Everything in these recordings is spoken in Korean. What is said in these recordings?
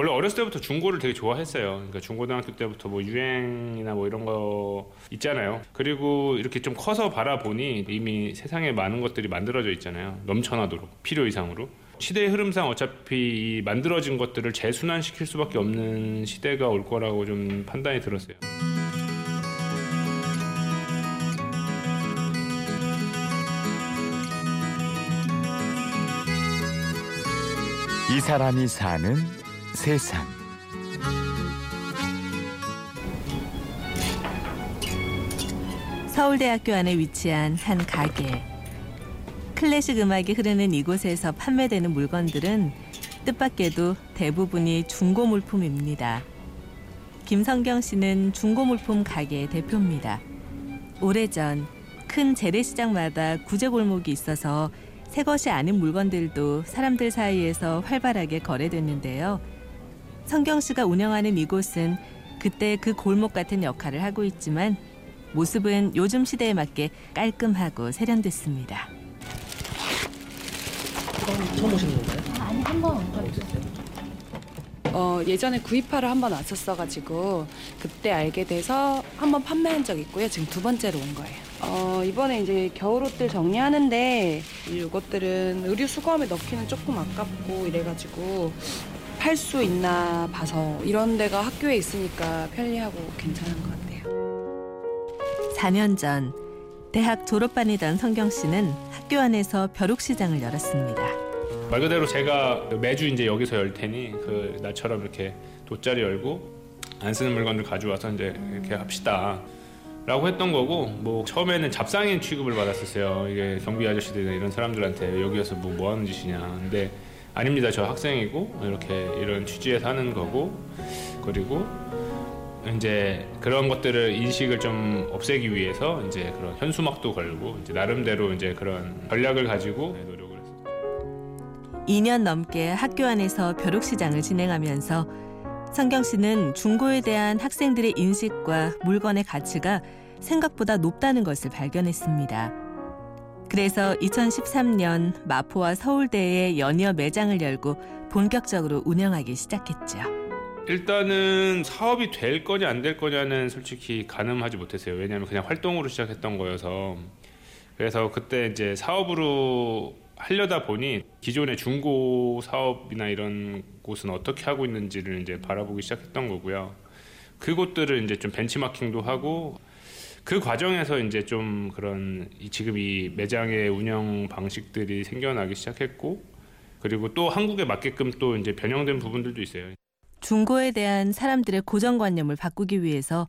원래 어렸을 때부터 중고를 되게 좋아했어요. 그러니까 중고등학교 때부터 뭐 유행이나 뭐 이런 거 있잖아요. 그리고 이렇게 좀 커서 바라보니 이미 세상에 많은 것들이 만들어져 있잖아요. 넘쳐나도록 필요 이상으로. 시대의 흐름상 어차피 이 만들어진 것들을 재순환시킬 수밖에 없는 시대가 올 거라고 좀 판단이 들었어요. 이 사람이 사는 세상. 서울대학교 안에 위치한 한 가게. 클래식 음악이 흐르는 이곳에서 판매되는 물건들은 뜻밖에도 대부분이 중고 물품입니다. 김성경 씨는 중고 물품 가게의 대표입니다. 오래전 큰 재래시장마다 구제 골목이 있어서 새 것이 아닌 물건들도 사람들 사이에서 활발하게 거래됐는데요. 성경 씨가 운영하는 이곳은 그때 그 골목 같은 역할을 하고 있지만 모습은 요즘 시대에 맞게 깔끔하고 세련됐습니다. 처음, 처음 오시는 건가요? 아니 한번 어, 예전에 구입하러 한번 왔었어가지고 그때 알게 돼서 한번 판매한 적 있고요. 지금 두 번째로 온 거예요. 어, 이번에 이제 겨울옷들 정리하는데 이것들은 의류 수거함에 넣기는 조금 아깝고 이래가지고 팔수 있나 봐서 이런 데가 학교에 있으니까 편리하고 괜찮은 것 같아요. 4년 전 대학 졸업반이던 성경 씨는 학교 안에서 벼룩 시장을 열었습니다. 말 그대로 제가 매주 이제 여기서 열 테니 그 나처럼 이렇게 돗자리 열고 안 쓰는 물건들 가져와서 이제 이렇게 합시다. 라고 했던 거고 뭐 처음에는 잡상인 취급을 받았었어요. 이게 경비 아저씨들이나 이런 사람들한테 여기 와서 뭐, 뭐 하는 짓이냐. 근데 아닙니다. 저 학생이고 이렇게 이런 취지에서 하는 거고 그리고 이제 그런 것들을 인식을 좀 없애기 위해서 이제 그런 현수막도 걸고 이제 나름대로 이제 그런 전략을 가지고 노력을 했어요. 2년 넘게 학교 안에서 벼룩 시장을 진행하면서 성경 씨는 중고에 대한 학생들의 인식과 물건의 가치가 생각보다 높다는 것을 발견했습니다. 그래서 2013년 마포와 서울대에 연이어 매장을 열고 본격적으로 운영하기 시작했죠. 일단은 사업이 될 거냐 안 될 거냐는 솔직히 가늠하지 못했어요. 왜냐하면 그냥 활동으로 시작했던 거여서 그래서 그때 이제 사업으로 하려다 보니 기존의 중고 사업이나 이런 곳은 어떻게 하고 있는지를 이제 바라보기 시작했던 거고요. 그곳들을 이제 좀 벤치마킹도 하고 그 과정에서 이제 좀 그런 지금 이 매장의 운영 방식들이 생겨나기 시작했고 그리고 또 한국에 맞게끔 또 이제 변형된 부분들도 있어요. 중고에 대한 사람들의 고정관념을 바꾸기 위해서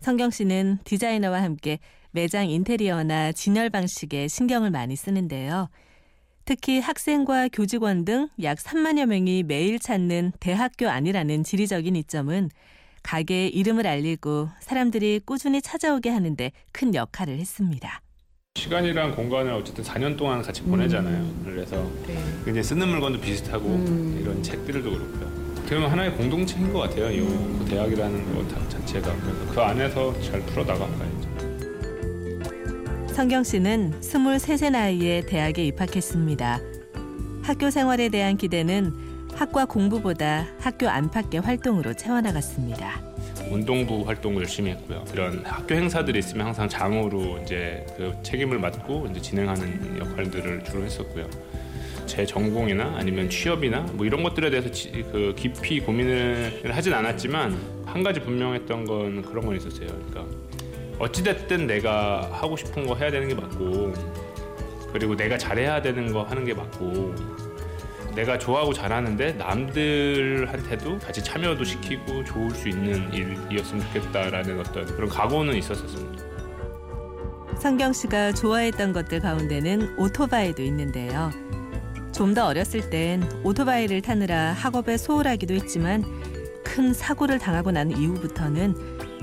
성경 씨는 디자이너와 함께 매장 인테리어나 진열 방식에 신경을 많이 쓰는데요. 특히 학생과 교직원 등 약 3만여 명이 매일 찾는 대학교 아니라는 지리적인 이점은 가게의 이름을 알리고 사람들이 꾸준히 찾아오게 하는데 큰 역할을 했습니다. 시간이랑 공간을 어쨌든 4년 동안 같이 보내잖아요. 그래서 이제 쓰는 물건도 비슷하고 이런 책들도 그렇고요. 그러면 하나의 공동체인 것 같아요. 이그 대학이라는 것 자체가 그래서 그 안에서 잘 풀어 나가봐야죠. 성경 씨는 23세 나이에 대학에 입학했습니다. 학교 생활에 대한 기대는 학과 공부보다 학교 안팎의 활동으로 채워나갔습니다. 운동부 활동을 열심히 했고요. 이런 학교 행사들이 있으면 항상 장으로 이제 그 책임을 맡고 이제 진행하는 역할들을 주로 했었고요. 제 전공이나 아니면 취업이나 뭐 이런 것들에 대해서 지, 그 깊이 고민을 하진 않았지만 한 가지 분명했던 건 그런 건 있었어요. 그러니까 어찌됐든 내가 하고 싶은 거 해야 되는 게 맞고 그리고 내가 잘해야 되는 거 하는 게 맞고 내가 좋아하고 잘하는데 남들한테도 같이 참여도 시키고 좋을 수 있는 일이었으면 좋겠다라는 어떤 그런 각오는 있었었습니다. 성경 씨가 좋아했던 것들 가운데는 오토바이도 있는데요. 좀 더 어렸을 땐 오토바이를 타느라 학업에 소홀하기도 했지만 큰 사고를 당하고 난 이후부터는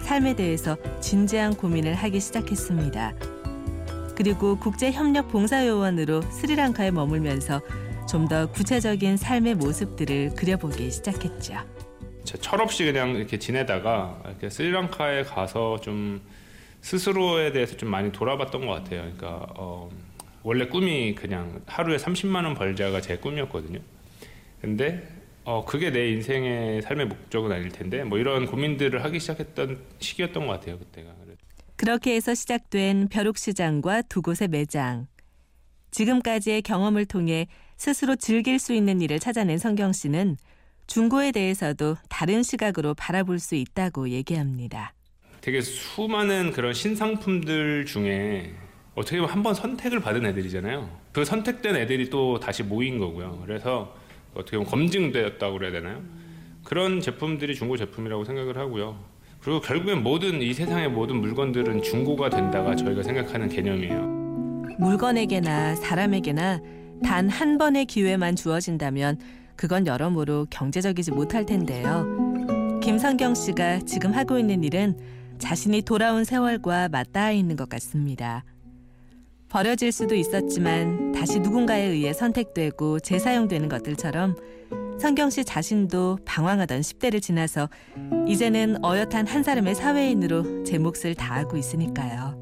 삶에 대해서 진지한 고민을 하기 시작했습니다. 그리고 국제협력 봉사요원으로 스리랑카에 머물면서 좀 더 구체적인 삶의 모습들을 그려보기 시작했죠. 철없이 그냥 이렇게 지내다가 이렇게 스리랑카에 가서 좀 스스로에 대해서 좀 많이 돌아봤던 것 같아요. 그러니까 어, 원래 꿈이 그냥 하루에 30만 원 벌자가 제 꿈이었거든요. 근데 어 그게 내 인생의 삶의 목적은 아닐 텐데 뭐 이런 고민들을 하기 시작했던 시기였던 것 같아요 그때가. 그렇게 해서 시작된 벼룩시장과 두 곳의 매장. 지금까지의 경험을 통해 스스로 즐길 수 있는 일을 찾아낸 성경 씨는 중고에 대해서도 다른 시각으로 바라볼 수 있다고 얘기합니다. 되게 수많은 그런 신상품들 중에 어떻게 보면 한 번 선택을 받은 애들이잖아요. 그 선택된 애들이 또 다시 모인 거고요. 그래서 어떻게 보면 검증되었다고 그래야 되나요? 그런 제품들이 중고 제품이라고 생각을 하고요. 그리고 결국엔 모든 이 세상의 모든 물건들은 중고가 된다가 저희가 생각하는 개념이에요. 물건에게나 사람에게나 단 한 번의 기회만 주어진다면 그건 여러모로 경제적이지 못할 텐데요. 김성경 씨가 지금 하고 있는 일은 자신이 돌아온 세월과 맞닿아 있는 것 같습니다. 버려질 수도 있었지만 다시 누군가에 의해 선택되고 재사용되는 것들처럼 성경 씨 자신도 방황하던 10대를 지나서 이제는 어엿한 한 사람의 사회인으로 제 몫을 다하고 있으니까요.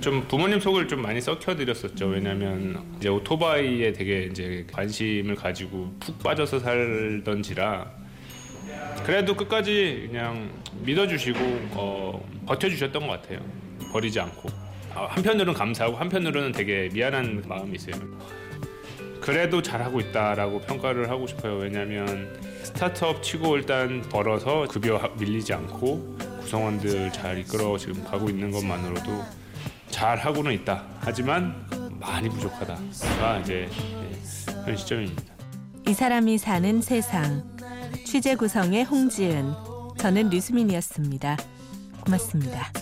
좀 부모님 속을 좀 많이 썩혀 드렸었죠. 왜냐하면 이제 오토바이에 되게 이제 관심을 가지고 푹 빠져서 살던지라 그래도 끝까지 그냥 믿어주시고 어, 버텨주셨던 것 같아요. 버리지 않고 아, 한편으로는 감사하고 한편으로는 되게 미안한 마음이 있어요. 그래도 잘하고 있다라고 평가를 하고 싶어요. 왜냐하면 스타트업 치고 일단 벌어서 급여 밀리지 않고 구성원들 잘 이끌어 지금 가고 있는 것만으로도 잘 하고는 있다. 하지만 많이 부족하다가 이제 현 시점입니다. 이 사람이 사는 세상 취재 구성의 홍지은 저는 류수민이었습니다. 고맙습니다.